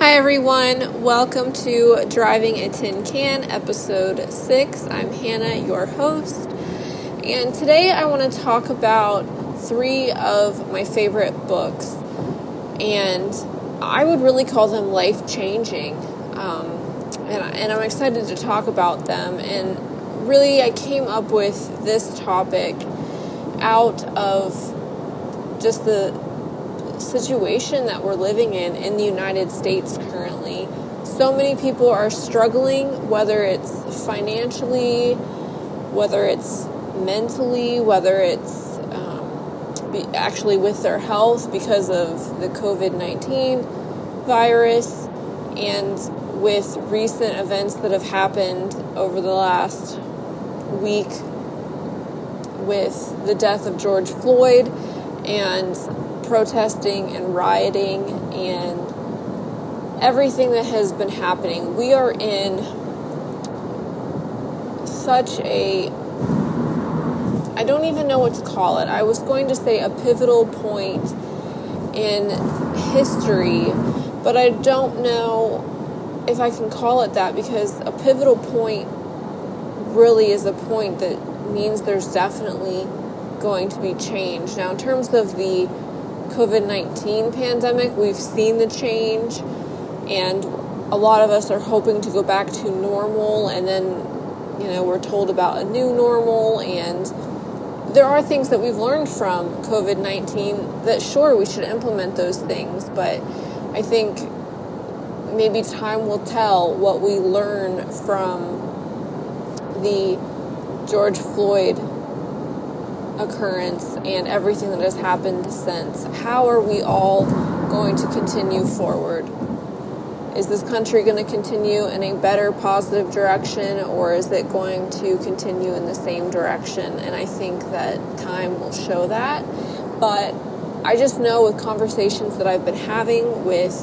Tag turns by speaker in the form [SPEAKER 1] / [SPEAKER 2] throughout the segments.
[SPEAKER 1] Hi, everyone. Welcome to Driving a Tin Can, episode six. I'm Hannah, your host. And today I want to talk about three of my favorite books. And I would really call them life changing. Um, and, and I'm excited to talk about them. And really, I came up with this topic out of just the situation that we're living in in the United States currently. So many people are struggling, whether it's financially, whether it's mentally, whether it's um, be, actually with their health because of the COVID 19 virus, and with recent events that have happened over the last week with the death of George Floyd and protesting and rioting and everything that has been happening. We are in such a I don't even know what to call it. I was going to say a pivotal point in history, but I don't know if I can call it that because a pivotal point really is a point that means there's definitely going to be change. Now, in terms of the COVID 19 pandemic, we've seen the change, and a lot of us are hoping to go back to normal, and then, you know, we're told about a new normal, and there are things that we've learned from COVID 19 that, sure, we should implement those things, but I think maybe time will tell what we learn from the George Floyd occurrence and everything that has happened since. How are we all going to continue forward? Is this country going to continue in a better, positive direction, or is it going to continue in the same direction? And I think that time will show that. But I just know with conversations that I've been having with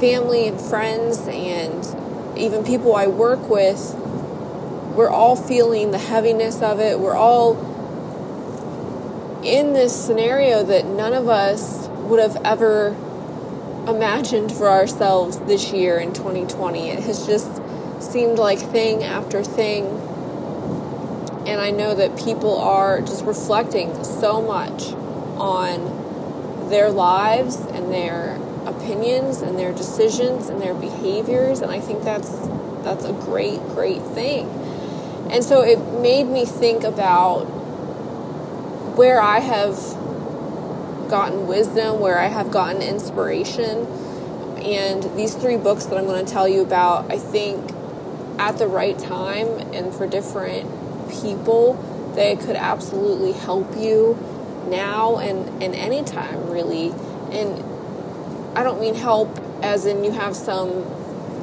[SPEAKER 1] family and friends and even people I work with, we're all feeling the heaviness of it. We're all in this scenario that none of us would have ever imagined for ourselves this year in 2020. It has just seemed like thing after thing. And I know that people are just reflecting so much on their lives and their opinions and their decisions and their behaviors and I think that's that's a great great thing. And so it made me think about where I have gotten wisdom, where I have gotten inspiration. And these three books that I'm going to tell you about, I think at the right time and for different people, they could absolutely help you now and, and anytime, really. And I don't mean help as in you have some,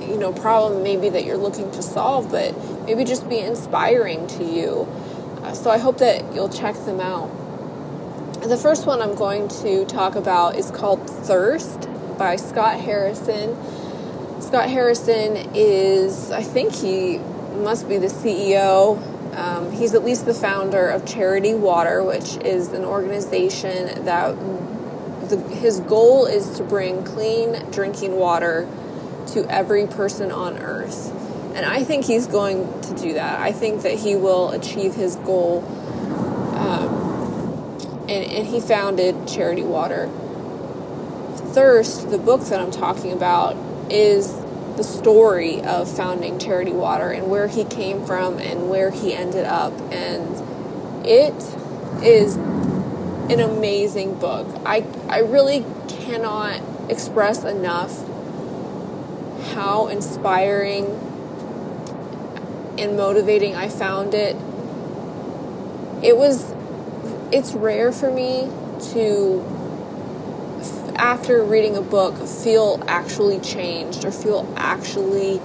[SPEAKER 1] you know, problem maybe that you're looking to solve, but maybe just be inspiring to you. Uh, so I hope that you'll check them out. The first one I'm going to talk about is called Thirst by Scott Harrison. Scott Harrison is, I think he must be the CEO. Um, he's at least the founder of Charity Water, which is an organization that the, his goal is to bring clean drinking water to every person on earth. And I think he's going to do that. I think that he will achieve his goal. Um, and, and he founded Charity Water. Thirst, the book that I'm talking about, is the story of founding Charity Water and where he came from and where he ended up. And it is an amazing book. I, I really cannot express enough how inspiring and motivating I found it. It was it's rare for me to after reading a book feel actually changed or feel actually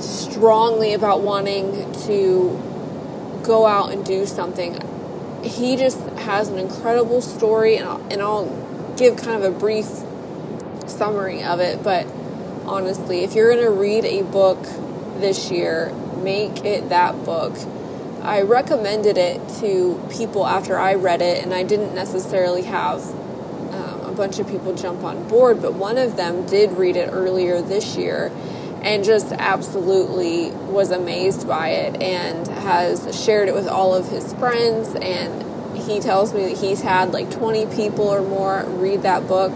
[SPEAKER 1] strongly about wanting to go out and do something. He just has an incredible story and I'll, and I'll give kind of a brief summary of it but honestly if you're going to read a book this year make it that book I recommended it to people after I read it, and I didn't necessarily have um, a bunch of people jump on board, but one of them did read it earlier this year and just absolutely was amazed by it and has shared it with all of his friends and he tells me that he's had like 20 people or more read that book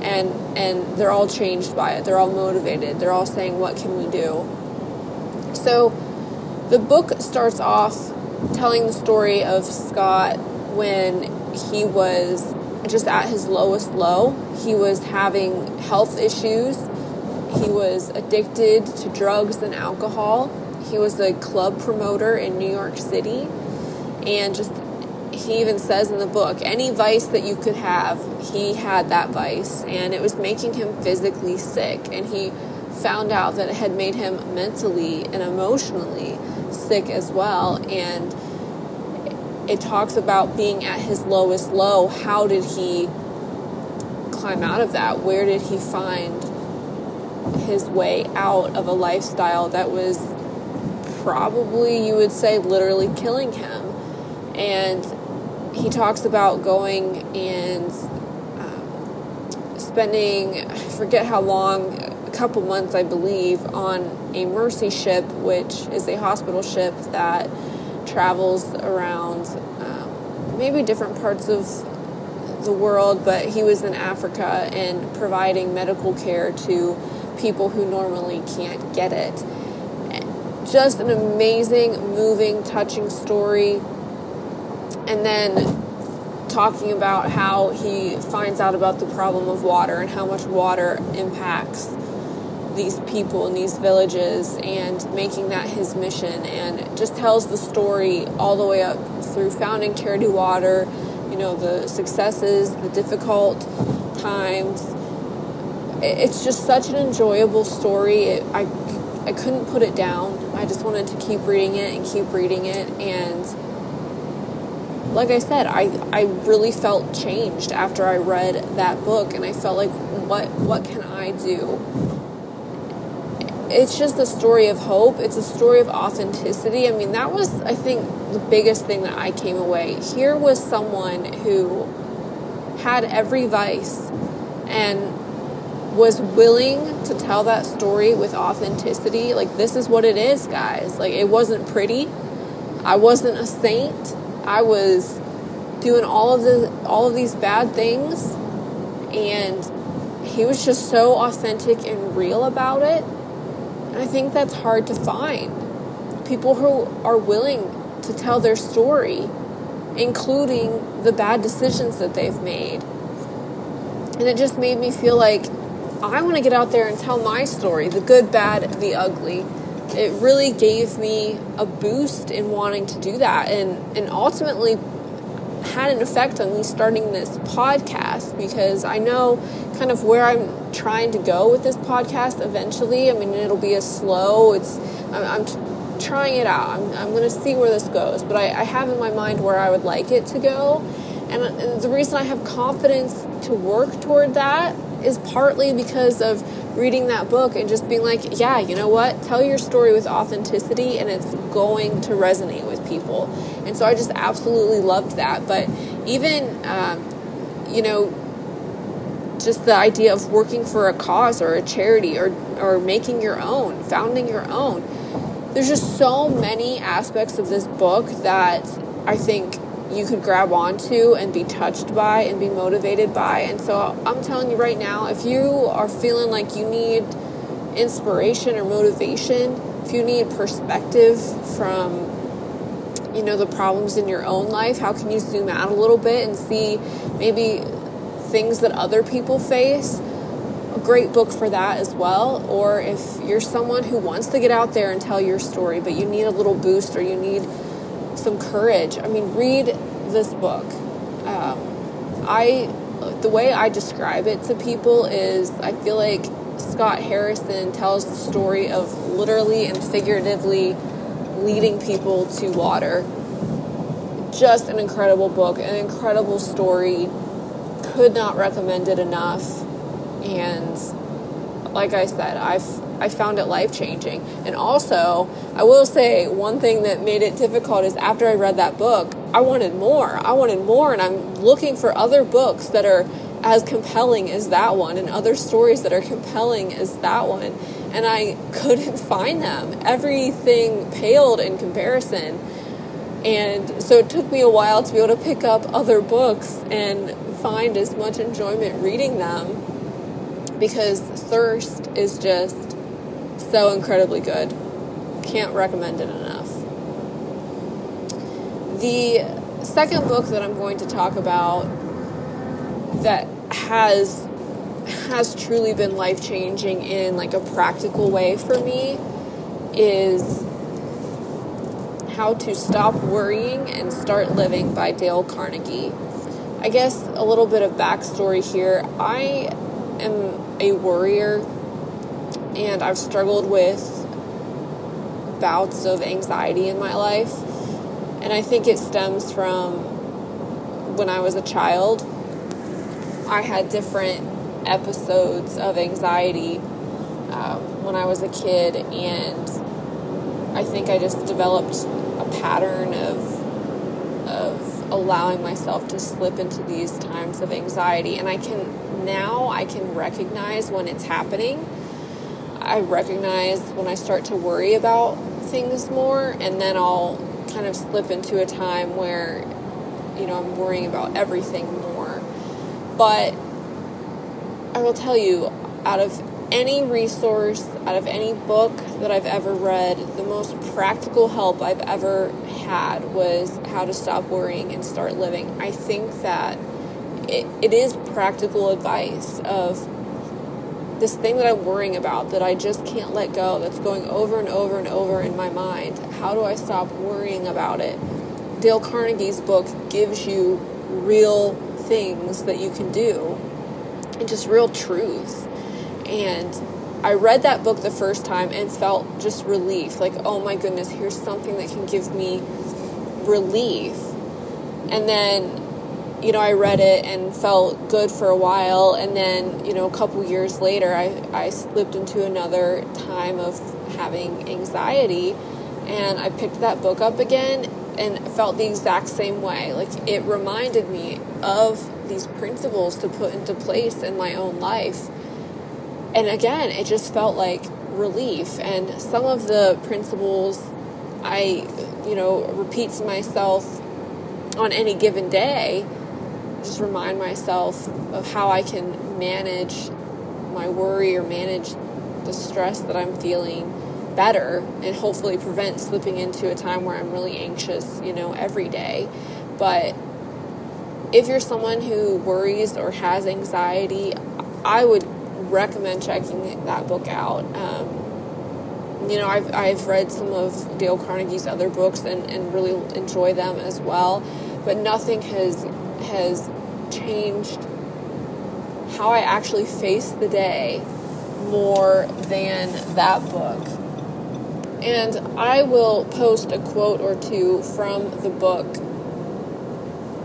[SPEAKER 1] and and they're all changed by it. They're all motivated. They're all saying what can we do? So the book starts off telling the story of Scott when he was just at his lowest low he was having health issues he was addicted to drugs and alcohol. He was a club promoter in New York City. And just, he even says in the book, any vice that you could have, he had that vice. And it was making him physically sick. And he found out that it had made him mentally and emotionally sick as well. And it talks about being at his lowest low. How did he climb out of that? Where did he find his way out of a lifestyle that was probably, you would say, literally killing him. And he talks about going and spending, I forget how long, a couple months, I believe, on a Mercy ship, which is a hospital ship that travels around um, maybe different parts of the world, but he was in Africa and providing medical care to people who normally can't get it. Just an amazing, moving, touching story. And then talking about how he finds out about the problem of water and how much water impacts these people in these villages and making that his mission and just tells the story all the way up through founding charity water you know the successes the difficult times it's just such an enjoyable story. It, I I couldn't put it down. I just wanted to keep reading it and keep reading it and like I said, I I really felt changed after I read that book and I felt like what what can I do? It's just a story of hope. It's a story of authenticity. I mean, that was I think the biggest thing that I came away. Here was someone who had every vice and was willing to tell that story with authenticity. Like, this is what it is, guys. Like, it wasn't pretty. I wasn't a saint. I was doing all of the all of these bad things and he was just so authentic and real about it. And I think that's hard to find. People who are willing to tell their story, including the bad decisions that they've made. And it just made me feel like I want to get out there and tell my story the good, bad, the ugly. It really gave me a boost in wanting to do that and, and ultimately had an effect on me starting this podcast because I know kind of where I'm trying to go with this podcast eventually. I mean, it'll be a slow, it's, I'm, I'm trying it out. I'm, I'm going to see where this goes, but I, I have in my mind where I would like it to go. And, and the reason I have confidence to work toward that is partly because of reading that book and just being like, yeah, you know what? Tell your story with authenticity and it's going to resonate with people. And so I just absolutely loved that. But even, um, you know, just the idea of working for a cause or a charity or, or making your own, founding your own. There's just so many aspects of this book that I think you could grab onto and be touched by and be motivated by. And so I'm telling you right now, if you are feeling like you need inspiration or motivation, if you need perspective from you know the problems in your own life, how can you zoom out a little bit and see maybe things that other people face? A great book for that as well. Or if you're someone who wants to get out there and tell your story, but you need a little boost or you need some courage. I mean, read this book. Um, I the way I describe it to people is I feel like Scott Harrison tells the story of literally and figuratively leading people to water. Just an incredible book, an incredible story. Could not recommend it enough. And like I said, I've I found it life changing. And also, I will say one thing that made it difficult is after I read that book, I wanted more. I wanted more, and I'm looking for other books that are as compelling as that one and other stories that are compelling as that one. And I couldn't find them. Everything paled in comparison. And so it took me a while to be able to pick up other books and find as much enjoyment reading them because Thirst is just so incredibly good. Can't recommend it enough. The second book that I'm going to talk about that has has truly been life changing in like a practical way for me is How to Stop Worrying and Start Living by Dale Carnegie. I guess a little bit of backstory here. I am a worrier and I've struggled with bouts of anxiety in my life. And I think it stems from when I was a child. I had different episodes of anxiety um, when I was a kid, and I think I just developed a pattern of of allowing myself to slip into these times of anxiety. And I can now I can recognize when it's happening. I recognize when I start to worry about things more, and then I'll kind of slip into a time where you know I'm worrying about everything more. But I will tell you, out of any resource, out of any book that I've ever read, the most practical help I've ever had was how to stop worrying and start living. I think that it, it is practical advice of this thing that I'm worrying about that I just can't let go, that's going over and over and over in my mind. How do I stop worrying about it? Dale Carnegie's book gives you real things that you can do and just real truths. And I read that book the first time and felt just relief like, oh my goodness, here's something that can give me relief. And then, you know, I read it and felt good for a while. And then, you know, a couple years later, I, I slipped into another time of having anxiety. And I picked that book up again and felt the exact same way. Like, it reminded me of these principles to put into place in my own life. And again, it just felt like relief. And some of the principles I, you know, repeat to myself on any given day, just remind myself of how I can manage my worry or manage the stress that I'm feeling better and hopefully prevent slipping into a time where I'm really anxious, you know, every day. But if you're someone who worries or has anxiety, I would recommend checking that book out. Um, you know, I've, I've read some of Dale Carnegie's other books and, and really enjoy them as well, but nothing has has changed how I actually face the day more than that book. And I will post a quote or two from the book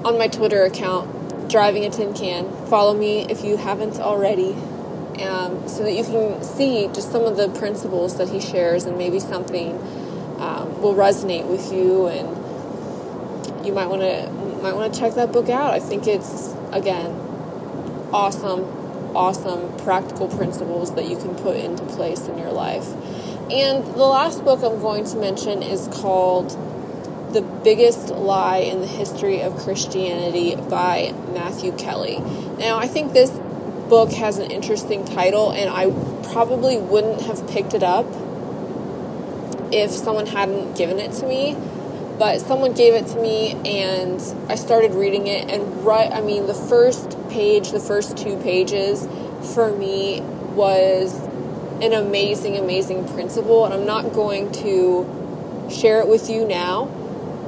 [SPEAKER 1] on my Twitter account, Driving a Tin Can. Follow me if you haven't already, um, so that you can see just some of the principles that he shares, and maybe something um, will resonate with you, and you might want to might want to check that book out. I think it's again awesome, awesome practical principles that you can put into place in your life. And the last book I'm going to mention is called the Biggest Lie in the History of Christianity by Matthew Kelly. Now, I think this book has an interesting title, and I probably wouldn't have picked it up if someone hadn't given it to me. But someone gave it to me, and I started reading it. And right, I mean, the first page, the first two pages for me was an amazing, amazing principle. And I'm not going to share it with you now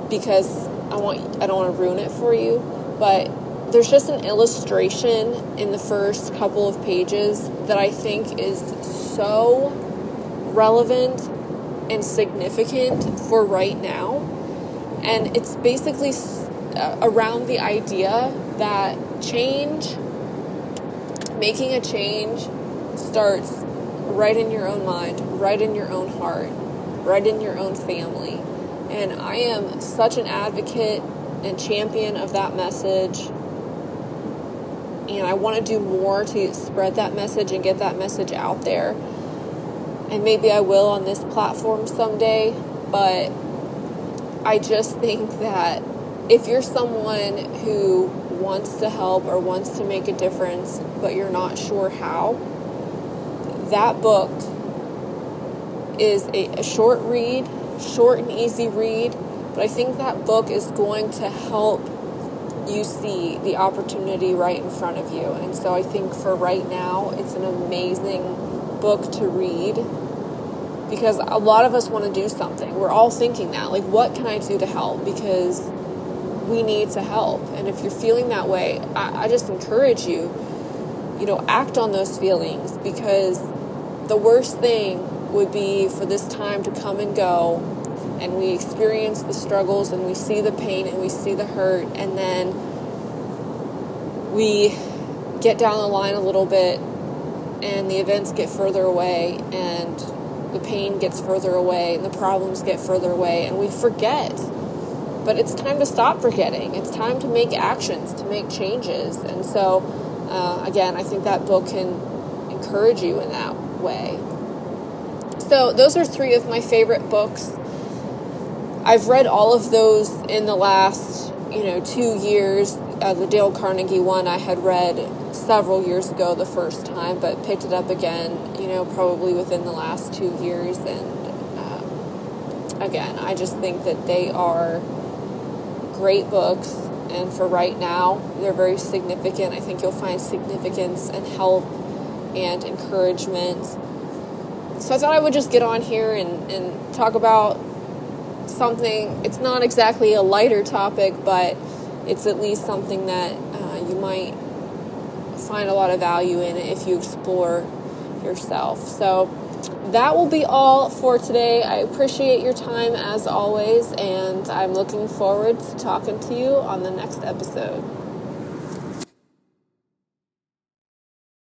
[SPEAKER 1] because I want I don't want to ruin it for you, but there's just an illustration in the first couple of pages that I think is so relevant and significant for right now. And it's basically uh, around the idea that change, making a change, starts right in your own mind, right in your own heart, right in your own family. And I am such an advocate and champion of that message and I want to do more to spread that message and get that message out there. And maybe I will on this platform someday, but I just think that if you're someone who wants to help or wants to make a difference, but you're not sure how, that book is a, a short read, short and easy read, but I think that book is going to help you see the opportunity right in front of you. And so I think for right now, it's an amazing book to read because a lot of us want to do something. We're all thinking that. Like, what can I do to help? Because we need to help. And if you're feeling that way, I, I just encourage you, you know, act on those feelings because the worst thing would be for this time to come and go and we experience the struggles and we see the pain and we see the hurt and then we get down the line a little bit and the events get further away and the pain gets further away and the problems get further away and we forget. But it's time to stop forgetting. It's time to make actions to make changes. And so uh, again i think that book can encourage you in that way. So those are three of my favorite books. I've read all of those in the last, you know, two years. Uh, the Dale Carnegie one I had read several years ago the first time, but picked it up again, you know, probably within the last two years. And um, again, I just think that they are great books. And for right now, they're very significant. I think you'll find significance and help and encouragement. So I thought I would just get on here and, and talk about something, it's not exactly a lighter topic, but it's at least something that uh, you might find a lot of value in it if you explore yourself. So that will be all for today. I appreciate your time as always, and I'm looking forward to talking to you on the next episode.